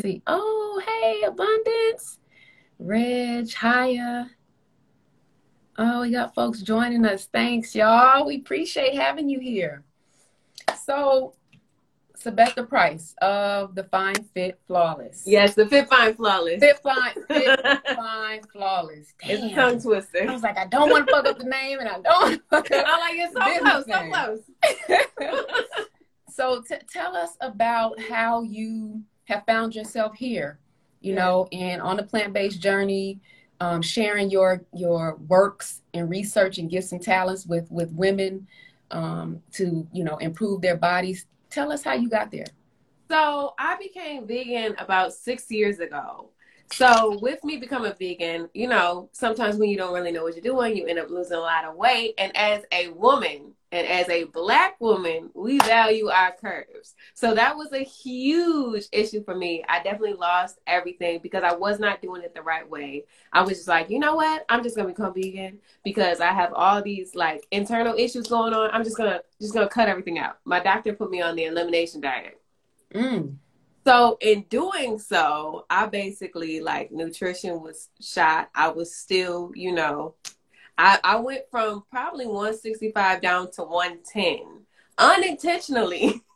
see. Oh, hey, Abundance. Reg, Haya. Oh, we got folks joining us. Thanks, y'all. We appreciate having you here. So, Sebecca Price of the Fine Fit Flawless. Yes, the Fit Fine Flawless. Fit Fine, Fit Fine Flawless. Damn. It's tongue twister. I was like, I don't want to fuck up the name, and I don't. I'm like, it's so close, so close. so, t- tell us about how you have found yourself here. You know, and on the plant-based journey, um, sharing your your works and research and gifts and talents with with women um, to you know improve their bodies Tell us how you got there. So I became vegan about six years ago. So with me becoming vegan, you know, sometimes when you don't really know what you're doing, you end up losing a lot of weight. And as a woman, and as a black woman, we value our curves. So that was a huge issue for me. I definitely lost everything because I was not doing it the right way. I was just like, you know what? I'm just gonna become vegan because I have all these like internal issues going on. I'm just gonna just gonna cut everything out. My doctor put me on the elimination diet. Mm. So in doing so, I basically like nutrition was shot. I was still, you know, I, I went from probably 165 down to 110 unintentionally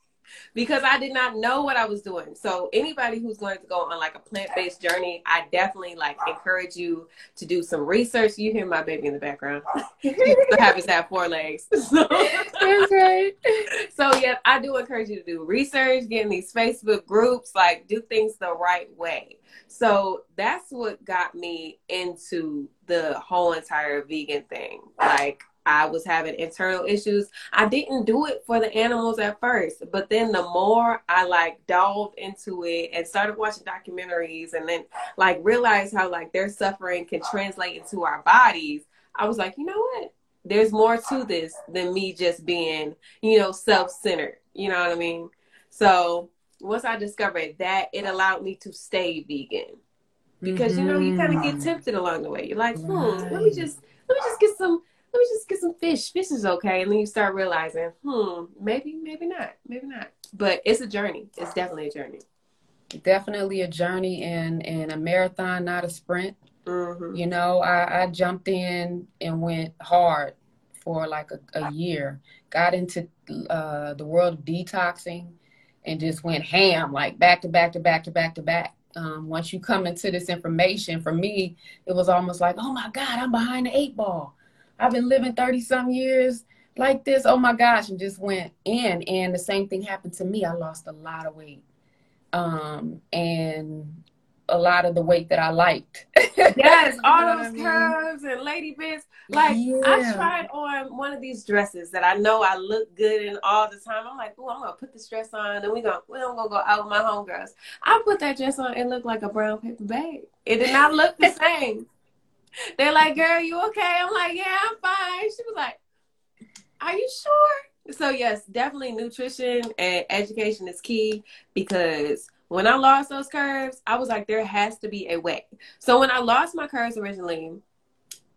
because I did not know what I was doing. So anybody who's going to go on like a plant-based journey, I definitely like encourage you to do some research. You hear my baby in the background. he happens to have four legs. So. That's right. So yeah, I do encourage you to do research, get in these Facebook groups, like do things the right way. So that's what got me into the whole entire vegan thing. Like I was having internal issues. I didn't do it for the animals at first, but then the more I like dove into it and started watching documentaries and then like realized how like their suffering can translate into our bodies, I was like, you know what? There's more to this than me just being, you know, self-centered. You know what I mean? So once I discovered that, it allowed me to stay vegan. Because mm-hmm. you know, you kind of get mm-hmm. tempted along the way. You're like, hmm, right. let me just let me just get some let me just get some fish. Fish is okay. And then you start realizing, hmm, maybe, maybe not, maybe not. But it's a journey. It's definitely a journey. Definitely a journey and and a marathon, not a sprint. Mm-hmm. You know, I, I jumped in and went hard for like a, a year. Got into uh, the world of detoxing and just went ham, like back to back to back to back to back. Um, once you come into this information, for me, it was almost like, oh my God, I'm behind the eight ball. I've been living 30 some years like this. Oh my gosh, and just went in. And the same thing happened to me. I lost a lot of weight. Um, and a lot of the weight that I liked. yes, all those curves and lady bits. Like yeah. I tried on one of these dresses that I know I look good in all the time. I'm like, oh, I'm gonna put this dress on, and we gonna we are gonna go out with my homegirls. I put that dress on, it looked like a brown paper bag. It did not look the same. They're like, girl, you okay? I'm like, yeah, I'm fine. She was like, are you sure? So yes, definitely nutrition and education is key because when I lost those curves, I was like, there has to be a way. So when I lost my curves originally,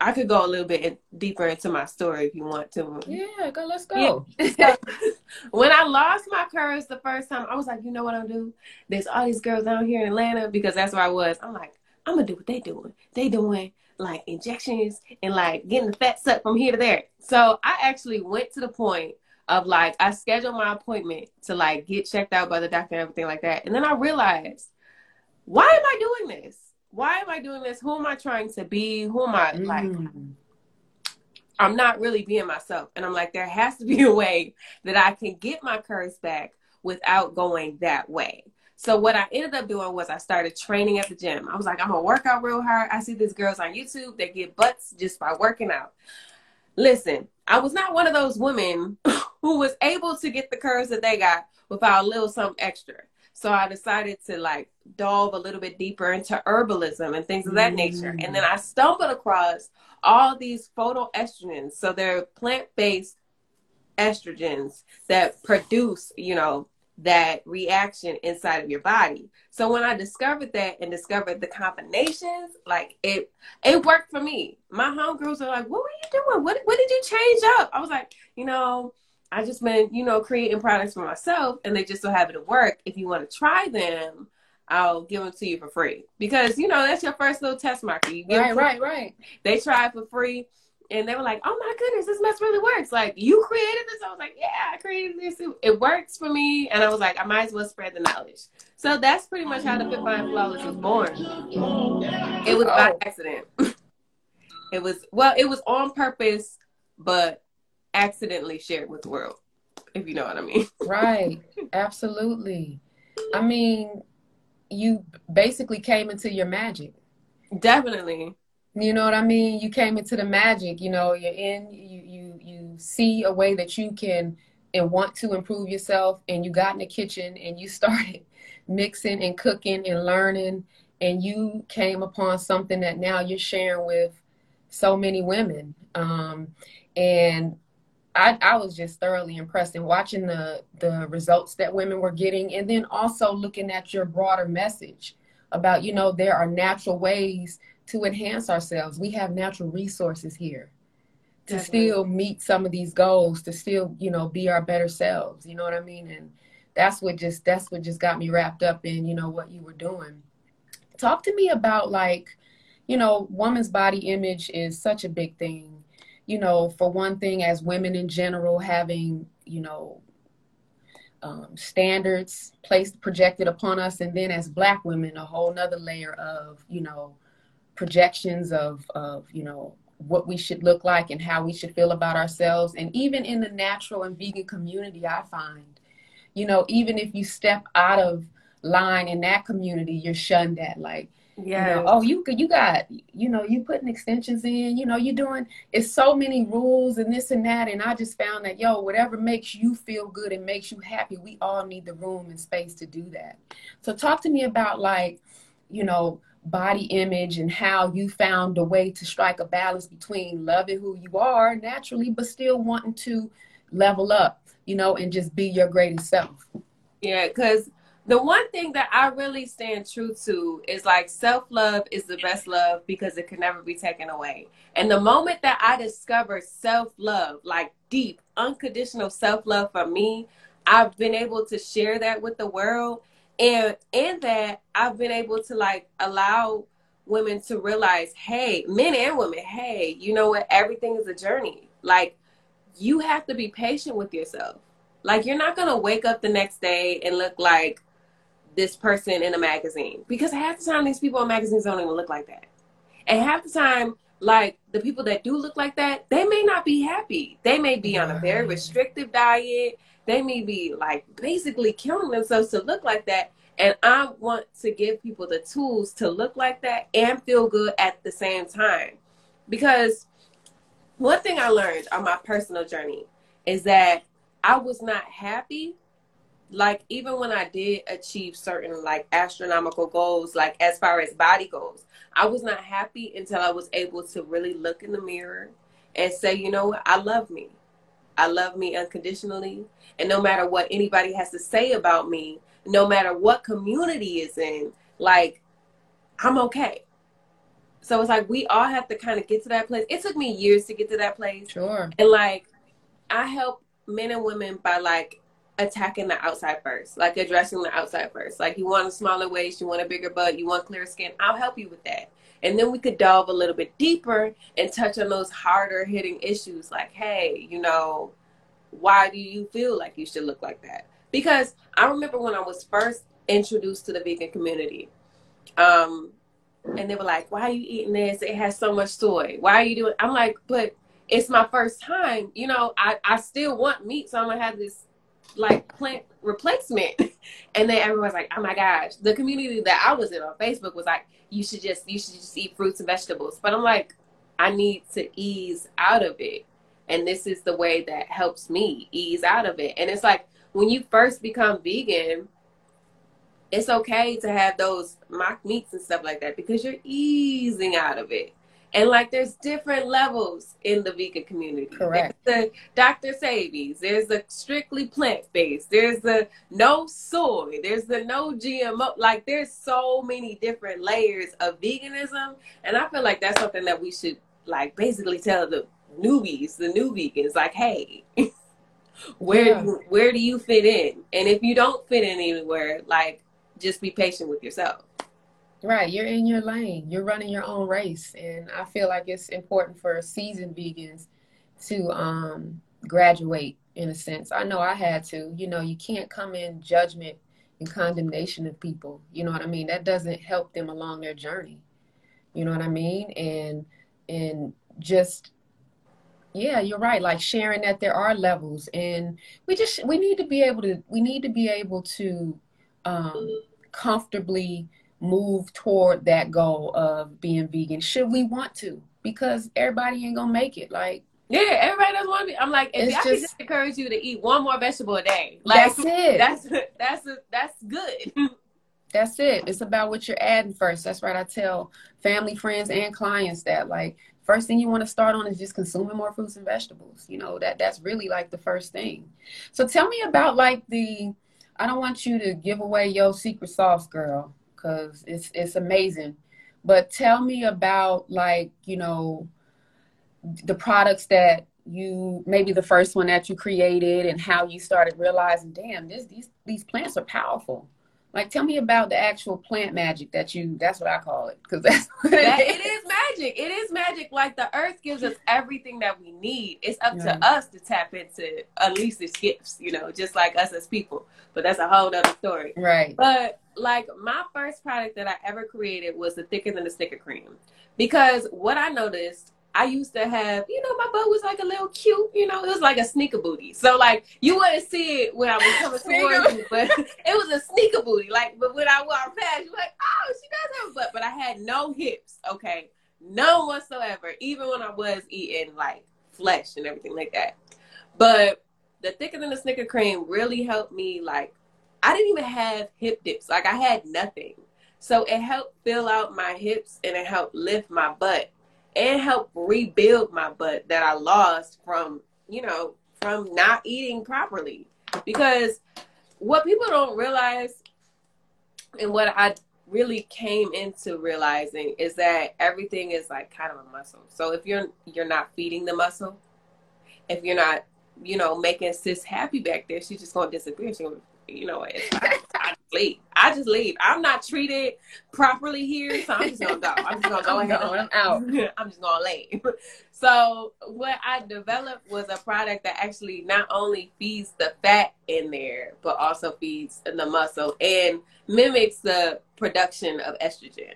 I could go a little bit deeper into my story if you want to. Yeah, go. Let's go. Yeah. when I lost my curves the first time, I was like, you know what I'm doing? There's all these girls down here in Atlanta because that's where I was. I'm like, I'm gonna do what they doing. They doing like injections and like getting the fat sucked from here to there. So I actually went to the point of like I scheduled my appointment to like get checked out by the doctor and everything like that. And then I realized, why am I doing this? Why am I doing this? Who am I trying to be? Who am I like? Mm. I'm not really being myself. And I'm like, there has to be a way that I can get my curves back without going that way. So what I ended up doing was I started training at the gym. I was like, I'm gonna work out real hard. I see these girls on YouTube that get butts just by working out. Listen, I was not one of those women who was able to get the curves that they got without a little something extra. So I decided to like delve a little bit deeper into herbalism and things of that mm. nature. And then I stumbled across all these phytoestrogens. So they're plant-based estrogens that produce, you know, that reaction inside of your body. So when I discovered that and discovered the combinations, like it it worked for me. My homegirls are like, "What were you doing? What what did you change up?" I was like, "You know, I just been, you know, creating products for myself and they just so happen to work. If you want to try them, I'll give them to you for free because you know that's your first little test market. You right, right, right. They try it for free, and they were like, "Oh my goodness, this mess really works!" Like you created this. I was like, "Yeah, I created this. It works for me," and I was like, "I might as well spread the knowledge." So that's pretty much how the Fit Fine Flawless was born. It was by oh. accident. it was well, it was on purpose, but accidentally shared with the world. If you know what I mean. right. Absolutely. I mean, you basically came into your magic. Definitely. You know what I mean? You came into the magic, you know, you're in you you you see a way that you can and want to improve yourself and you got in the kitchen and you started mixing and cooking and learning and you came upon something that now you're sharing with so many women. Um, and I, I was just thoroughly impressed in watching the the results that women were getting and then also looking at your broader message about you know there are natural ways to enhance ourselves. We have natural resources here to Definitely. still meet some of these goals to still you know be our better selves. You know what i mean? And that's what just that's what just got me wrapped up in you know what you were doing. Talk to me about like you know woman's body image is such a big thing. You know, for one thing, as women in general, having, you know, um, standards placed projected upon us, and then as Black women, a whole nother layer of, you know, projections of, of, you know, what we should look like and how we should feel about ourselves. And even in the natural and vegan community, I find, you know, even if you step out of line in that community, you're shunned at. Like, yeah. You know, oh, you you got you know you putting extensions in. You know you're doing it's so many rules and this and that. And I just found that yo, whatever makes you feel good and makes you happy, we all need the room and space to do that. So talk to me about like, you know, body image and how you found a way to strike a balance between loving who you are naturally, but still wanting to level up, you know, and just be your greatest self. Yeah, because the one thing that I really stand true to is like self love is the best love because it can never be taken away. And the moment that I discovered self love, like deep, unconditional self love for me, I've been able to share that with the world. And in that, I've been able to like allow women to realize, hey, men and women, hey, you know what? Everything is a journey. Like, you have to be patient with yourself. Like, you're not to wake up the next day and look like this person in a magazine because half the time these people in magazines don't even look like that and half the time like the people that do look like that they may not be happy they may be on a very restrictive diet they may be like basically killing themselves to look like that and i want to give people the tools to look like that and feel good at the same time because one thing i learned on my personal journey is that i was not happy like even when I did achieve certain like astronomical goals, like as far as body goals, I was not happy until I was able to really look in the mirror and say, you know what, I love me. I love me unconditionally. And no matter what anybody has to say about me, no matter what community is in, like I'm okay. So it's like we all have to kind of get to that place. It took me years to get to that place. Sure. And like I help men and women by like attacking the outside first, like addressing the outside first. Like you want a smaller waist, you want a bigger butt, you want clear skin. I'll help you with that. And then we could delve a little bit deeper and touch on those harder hitting issues like, hey, you know, why do you feel like you should look like that? Because I remember when I was first introduced to the vegan community, um, and they were like, why are you eating this? It has so much soy. Why are you doing? I'm like, but it's my first time. You know, I, I still want meat, so I'm gonna have this like plant replacement. and then everyone's like, oh my gosh. The community that I was in on Facebook was like, you should just you should just eat fruits and vegetables. But I'm like, I need to ease out of it. And this is the way that helps me ease out of it. And it's like when you first become vegan, it's okay to have those mock meats and stuff like that because you're easing out of it. And like there's different levels in the vegan community. Correct. There's the Dr. Sebi's, there's the strictly plant based, there's the no soy, there's the no GMO. Like there's so many different layers of veganism. And I feel like that's something that we should like basically tell the newbies, the new vegans, like, hey, where yeah. where do you fit in? And if you don't fit in anywhere, like just be patient with yourself. Right, you're in your lane. You're running your own race, and I feel like it's important for seasoned vegans to um, graduate in a sense. I know I had to. You know, you can't come in judgment and condemnation of people. You know what I mean? That doesn't help them along their journey. You know what I mean? And and just yeah, you're right. Like sharing that there are levels, and we just we need to be able to we need to be able to um, comfortably move toward that goal of being vegan? Should we want to? Because everybody ain't gonna make it. Like yeah everybody doesn't want to be i'm like if I just, just encourage you to eat one more vegetable a day like that's it. that's that's a, that's good. That's it. It's about what you're adding first. That's right. I tell family friends and clients that like first thing you want to start on is just consuming more fruits and vegetables. You know that that's really like the first thing. So tell me about like the i don't want you to give away your secret sauce girl because it's it's amazing. But tell me about like you know the products that you maybe the first one that you created and how you started realizing, damn, this these these plants are powerful. Like, tell me about the actual plant magic that you, that's what I call it. Cause that's what that, it, is. it is magic. It is magic. Like the earth gives us everything that we need. It's up yeah. to us to tap into unleash its gifts, you know, just like us as people. But that's a whole other story. Right. But like my first product that I ever created was the thicker than the snicker cream. Because what I noticed I used to have, you know, my butt was like a little cute, you know, it was like a sneaker booty. So like you wouldn't see it when I was coming towards you, but it was a sneaker booty. Like, but when I walked past, you're like, oh, she does have a butt, but I had no hips, okay, none whatsoever. Even when I was eating like flesh and everything like that. But the thicker than the snicker cream really helped me. Like, I didn't even have hip dips. Like I had nothing. So it helped fill out my hips and it helped lift my butt and help rebuild my butt that I lost from, you know, from not eating properly. Because what people don't realize and what I really came into realizing is that everything is like kind of a muscle. So if you're you're not feeding the muscle, if you're not, you know, making sis happy back there, she's just gonna disappear. She's gonna you know, it's fine. I just leave. I just leave. I'm not treated properly here, so I'm just gonna go. I'm just gonna go oh, ahead. I'm out. I'm just gonna leave. So what I developed was a product that actually not only feeds the fat in there, but also feeds the muscle and mimics the production of estrogen.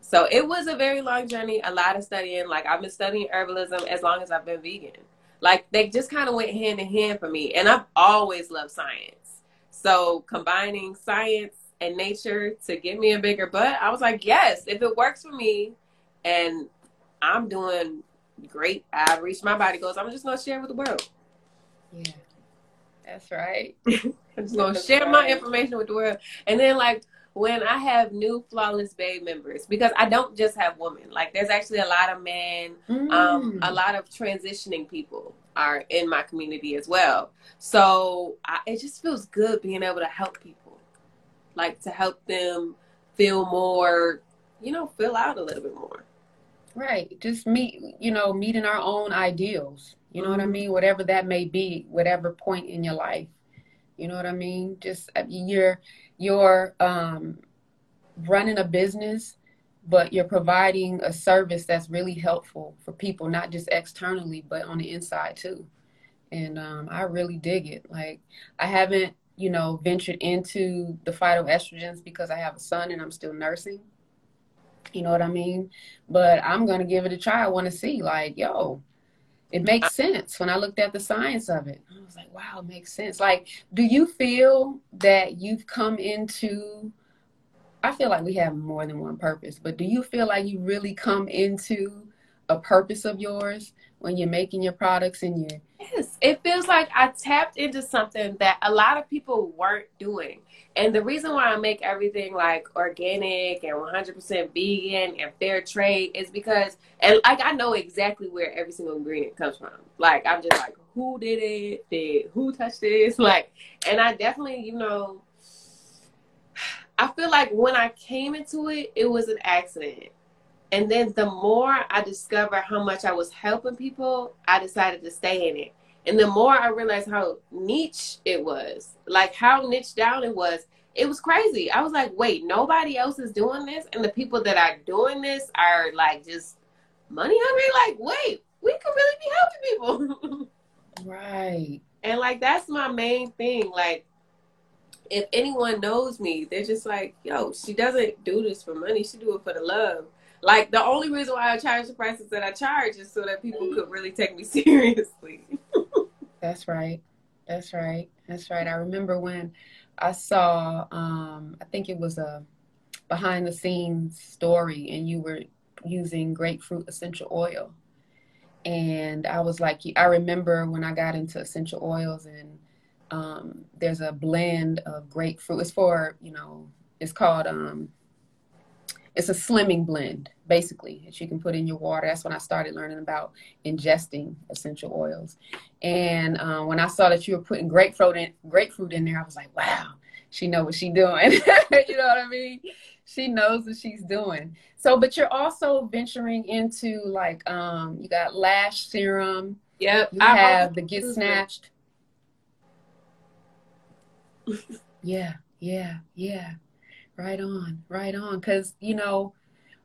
So it was a very long journey, a lot of studying. Like I've been studying herbalism as long as I've been vegan. Like they just kind of went hand in hand for me, and I've always loved science. So combining science and nature to get me a bigger butt, I was like, yes, if it works for me and I'm doing great, I've reached my body goals, I'm just gonna share with the world. Yeah. That's right. I'm just gonna share right. my information with the world. And then like when I have new Flawless Babe members, because I don't just have women. Like there's actually a lot of men, mm. um, a mm. lot of transitioning people are in my community as well. So I, it just feels good being able to help people, like to help them feel more, you know, fill out a little bit more. Right. Just meet, you know, meeting our own ideals. You know mm-hmm. what I mm-hmm. mean? Whatever that may be, whatever point in your life. You know what I mean? Just you're you're um, running a business but you're providing a service that's really helpful for people, not just externally, but on the inside too. And um, I really dig it. Like, I haven't, you know, ventured into the phytoestrogens because I have a son and I'm still nursing. You know what I mean? But I'm going to give it a try. I want to see, like, yo, it makes sense when I looked at the science of it. I was like, wow, it makes sense. Like, do you feel that you've come into I feel like we have more than one purpose, but do you feel like you really come into a purpose of yours when you're making your products and you Yes, it feels like I tapped into something that a lot of people weren't doing. And the reason why I make everything like organic and 100% vegan and fair trade is because, and like I know exactly where every single ingredient comes from. Like I'm just like, who did it? Did who touched this? Like, and I definitely, you know, I feel like when I came into it, it was an accident. And then the more I discovered how much I was helping people, I decided to stay in it. And the more I realized how niche it was, like how niche down it was, it was crazy. I was like, wait, nobody else is doing this, and the people that are doing this are like just money hungry. Like, wait, we could really be helping people. right. And like that's my main thing. Like, if anyone knows me, they're just like, yo, she doesn't do this for money. She do it for the love. Like the only reason why I charge the prices that I charge is so that people could really take me seriously. that's right. That's right. That's right. I remember when I saw, um, I think it was a behind the scenes story, and you were using grapefruit essential oil. And I was like, I remember when I got into essential oils, and um, there's a blend of grapefruit. It's for, you know, it's called, um, it's a slimming blend, basically, that you can put in your water. That's when I started learning about ingesting essential oils. And um, when I saw that you were putting grapefruit in, grapefruit in there, I was like, wow, she know what she's doing. you know what I mean? She knows what she's doing. So, but you're also venturing into like, um, you got lash serum. Yep. You I have the get snatched. Yeah, yeah, yeah. Right on, right on. Cause you know,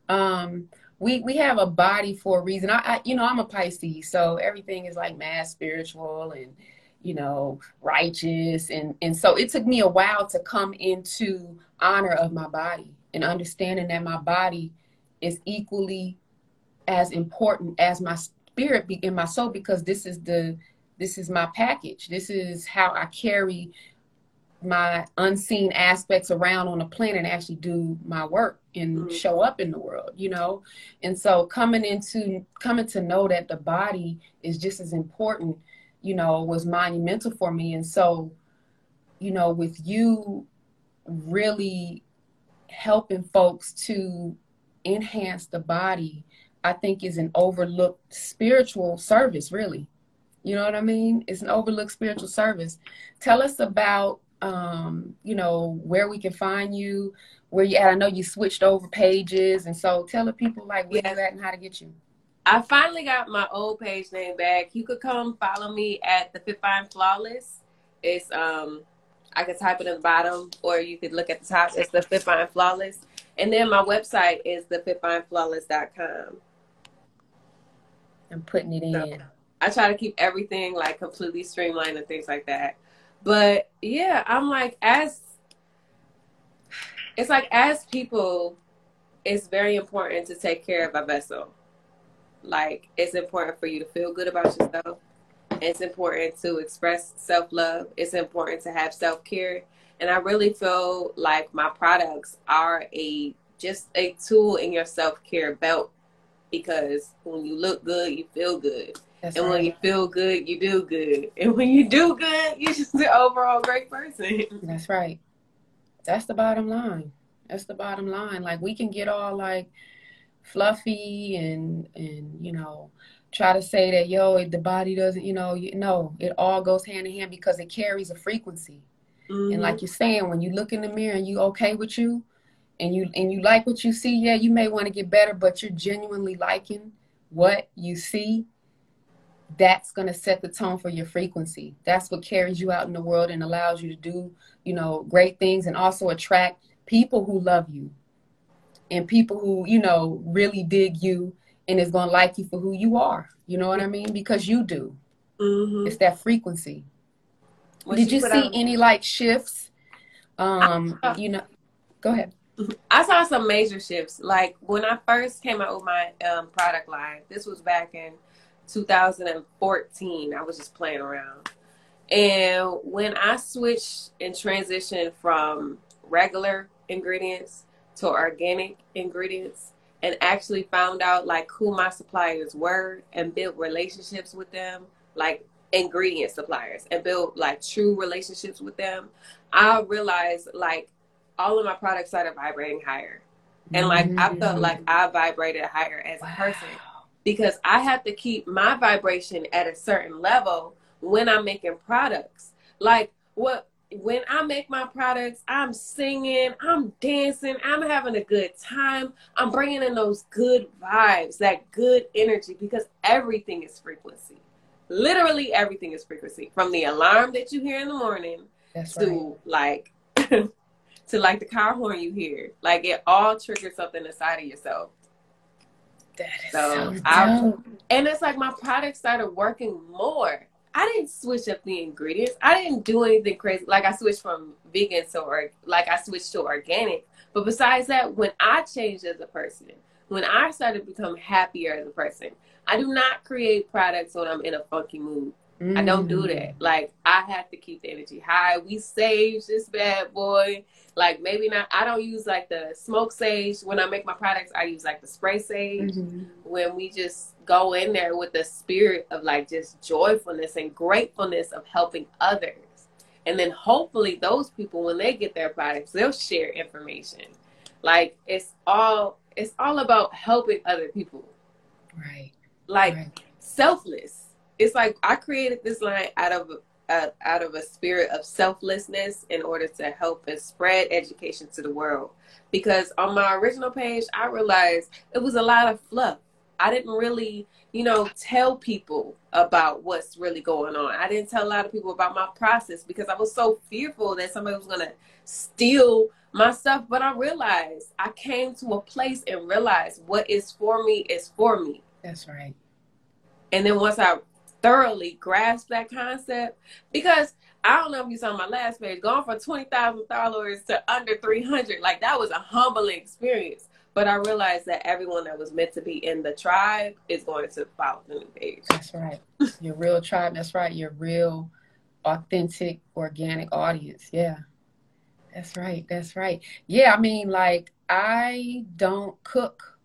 um, we we have a body for a reason. I, I, you know I'm a Pisces, so everything is like mass spiritual and you know righteous and and so it took me a while to come into honor of my body and understanding that my body is equally as important as my spirit in my soul because this is the this is my package. This is how I carry my unseen aspects around on the planet actually do my work and mm-hmm. show up in the world you know? And so coming into coming to know that the body is just as important you know was monumental for me. And so you know with you really helping folks to enhance the body i think is an overlooked spiritual service really. You know what i mean? It's an overlooked spiritual service. Tell us about um, you know, where we can find you, where you at. I know you switched over pages, and so tell the people like where yes. you at and how to get you. I finally got my old page name back. You could come follow me at the Fit Fine Flawless. It's um, I could type it in the bottom, or you could look at the top. It's the Fit Fine Flawless, and then my website is the fitfineflawless.com. I'm putting it in. So, I try to keep everything like completely streamlined and things like that. But yeah, I'm like, as it's like as people, it's very important to take care of a vessel. Like it's important for you to feel good about yourself. It's important to express self love. It's important to have self care. And I really feel like my products are a just a tool in your self care belt because when you look good, you feel good. That's and right. when you feel good, you do good. And when you do good, you're just an overall great person. That's right. That's the bottom line. That's the bottom line. Like we can get all like fluffy and and you know try to say that yo the body doesn't you know you, no it all goes hand in hand because it carries a frequency. Mm-hmm. And like you're saying, when you look in the mirror and you okay with you, and you and you like what you see, yeah, you may want to get better, but you're genuinely liking what you see that's going to set the tone for your frequency. That's what carries you out in the world and allows you to do, you know, great things and also attract people who love you and people who, you know, really dig you and is going to like you for who you are. You know what I mean? Because you do. Mm-hmm. It's that frequency. Did you see any like shifts? Um, you know, go ahead. I saw some major shifts. Like when I first came out with my um, product line, this was back in 2014. I was just playing around. And when I switched and transitioned from regular ingredients to organic ingredients and actually found out like who my suppliers were and built relationships with them, like ingredient suppliers and built like true relationships with them, I realized like all of my products started vibrating higher. And like I felt mm. like I vibrated higher as wow. a person because I have to keep my vibration at a certain level when I'm making products. Like what when I make my products, I'm singing, I'm dancing, I'm having a good time. I'm bringing in those good vibes, that good energy because everything is frequency. Literally everything is frequency. From the alarm that you hear in the morning That's to right. like to like the car horn you hear. Like it all triggers something inside of yourself. That is so, so I, and it's like my product started working more. I didn't switch up the ingredients. I didn't do anything crazy. Like I switched from vegan to or like I switched to organic. But besides that, when I changed as a person, when I started to become happier as a person, I do not create products when I'm in a funky mood. Mm. I don't do that. Mm. Like I have to keep the energy high. We sage this bad boy. Like maybe not. I don't use like the smoke sage when I make my products. I use like the spray sage. Mm-hmm. When we just go in there with the spirit of like just joyfulness and gratefulness of helping others, and then hopefully those people when they get their products, they'll share information. Like it's all it's all about helping other people. Right. Like right. selfless it's like I created this line out of uh, out of a spirit of selflessness in order to help and spread education to the world. Because on my original page, I realized it was a lot of fluff. I didn't really, you know, tell people about what's really going on. I didn't tell a lot of people about my process because I was so fearful that somebody was going to steal my stuff. But I realized I came to a place and realized what is for me is for me. That's right. And then once I thoroughly grasp that concept because I don't know if you saw my last page, going from twenty thousand followers to under three hundred, like that was a humbling experience. But I realized that everyone that was meant to be in the tribe is going to follow the new page. That's right. Your real tribe. That's right. Your real, authentic, organic audience. Yeah. That's right. That's right. Yeah. I mean, like I don't cook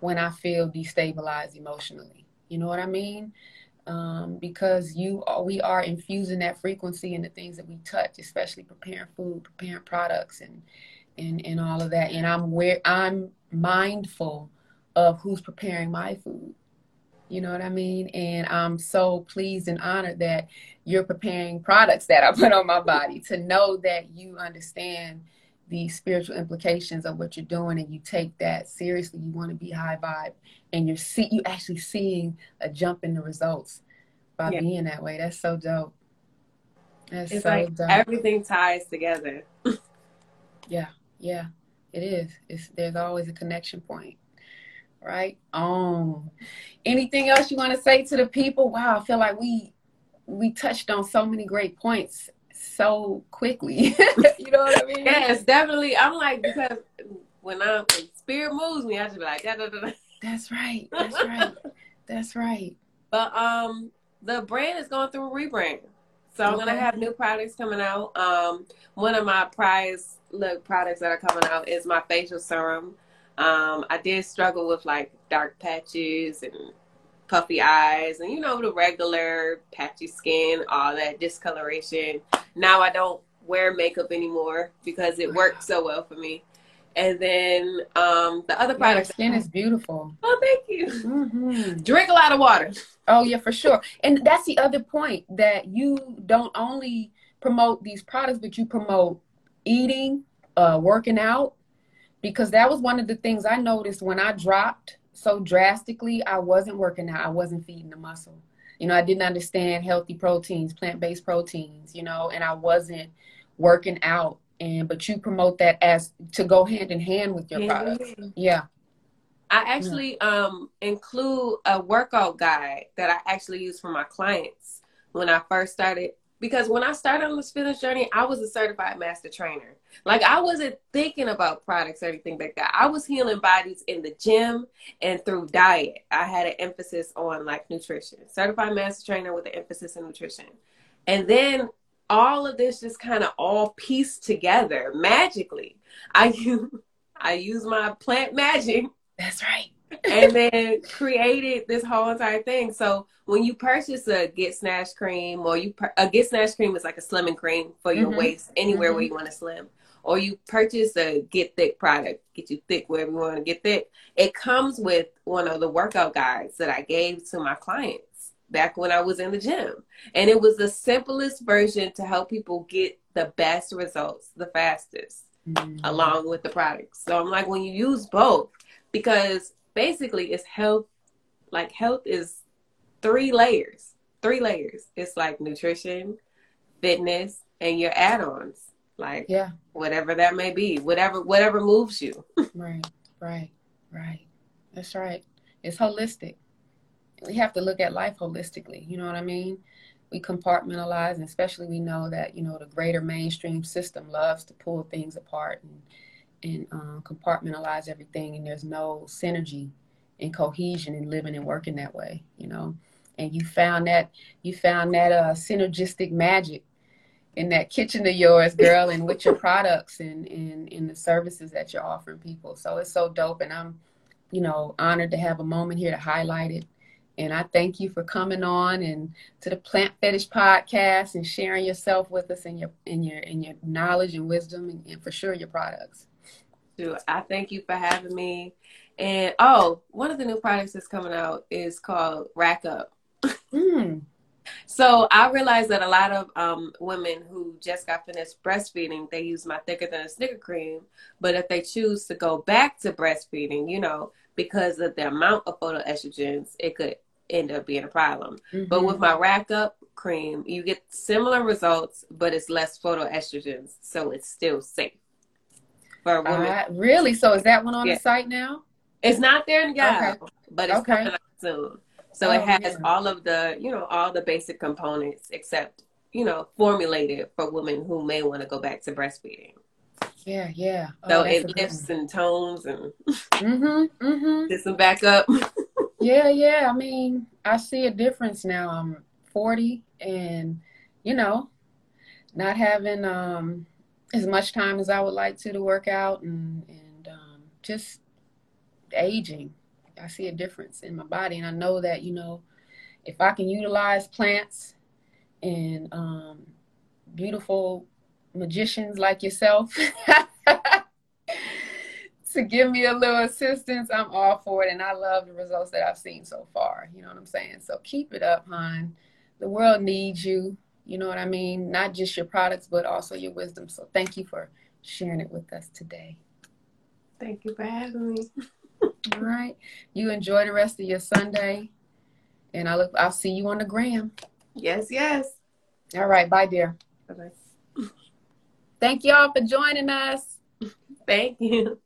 when I feel destabilized emotionally. You know what I mean? Um, because you are, we are infusing that frequency in the things that we touch, especially preparing food, preparing products, and and and all of that. And I'm where I'm mindful of who's preparing my food. You know what I mean? And I'm so pleased and honored that you're preparing products that I put on my body to know that you understand the spiritual implications of what you're doing and you take that seriously you want to be high vibe and you're see you actually seeing a jump in the results by yeah. being that way. That's so dope. That's it's so like dope. everything ties together. Yeah yeah it is. It's there's always a connection point right? Um anything else you want to say to the people? Wow i feel like we we touched on so many great points so quickly. you know what I mean? Yes, definitely. I'm like because when I'm when spirit moves me, I just be like da, da, da. That's right. That's right. That's right. But um the brand is going through a rebrand. So I'm gonna have new products coming out. Um one of my prize look products that are coming out is my facial serum. Um I did struggle with like dark patches and puffy eyes and you know the regular patchy skin all that discoloration now i don't wear makeup anymore because it worked so well for me and then um, the other products. skin is beautiful. Oh, thank you. Mm-hmm. Drink a lot of water. Oh yeah, for sure. And that's the other point that you don't only promote these products, but you promote eating, uh, working out, because that was one of the things I noticed when I dropped so drastically, I wasn't working out. I wasn't feeding the muscle. You know, I didn't understand healthy proteins, plant-based proteins, you know, and I wasn't working out. And but you promote that as to go hand in hand with your yeah. products. Yeah. I actually yeah. um include a workout guide that I actually use for my clients when I first started because when I started on this fitness journey, I was a certified master trainer. Like I wasn't thinking about products or anything like that. I was healing bodies in the gym and through diet. I had an emphasis on like nutrition. Certified master trainer with an emphasis in nutrition. And then all of this just kind of all pieced together magically. I use I use my plant magic. That's right and then created this whole entire thing. So when you purchase a Get Snatch cream, or you a Get Snatch cream is like a slimming cream for your mm-hmm. waist anywhere mm-hmm. where you want to slim, or you purchase a Get Thick product, get you thick wherever you want to get thick. It comes with one of the workout guides that I gave to my clients back when I was in the gym, and it was the simplest version to help people get the best results the fastest. Mm-hmm. Along with the products. So I'm like, when you use both, because basically it's health like health is three layers three layers it's like nutrition fitness and your add-ons Like yeah, whatever that may be, whatever whatever moves you. right, right, right. That's right. It's holistic. We have to look at life holistically. You know what I mean? We compartmentalize, and especially we know that you know the greater mainstream system loves to pull things apart and and um, compartmentalize everything, and there's no synergy and cohesion in living and working that way. You know, and you found that you found that uh, synergistic magic in that kitchen of yours, girl, and with your products and in in the services that you're offering people. So it's so dope, and I'm you know, honored to have a moment here to highlight it. And I thank you for coming on and to the Plant Fetish podcast and sharing yourself with us and your and your and your knowledge and wisdom and, and for sure your products. Dude, I thank you for having me. And oh, one of the new products that's coming out is called Rack Up. Mm. So I realized that a lot of um, women who just got finished breastfeeding, they use my thicker than a Snicker cream. But if they choose to go back to breastfeeding, you know, because of the amount of phytoestrogens, it could end up being a problem. Mm-hmm. But with my rack up cream, you get similar results, but it's less phytoestrogens, so it's still safe for. Uh, really? So is that one on yeah. the site now? It's not there yet, okay. but it's okay. coming out soon. So oh, it has yeah. all of the, you know, all the basic components except, you know, formulated for women who may want to go back to breastfeeding. Yeah, yeah. Oh, so it lifts and tones and mm-hmm, mm-hmm. Some backup. yeah, yeah. I mean, I see a difference now. I'm 40 and, you know, not having um, as much time as I would like to to work out and, and um, just aging I see a difference in my body, and I know that you know, if I can utilize plants and um, beautiful magicians like yourself to give me a little assistance, I'm all for it, and I love the results that I've seen so far. You know what I'm saying? So keep it up, hon. The world needs you. You know what I mean? Not just your products, but also your wisdom. So thank you for sharing it with us today. Thank you for having me. All right. You enjoy the rest of your Sunday. And I look I'll see you on the gram. Yes, yes. All right. Bye, dear. Bye bye. Thank y'all for joining us. Thank you.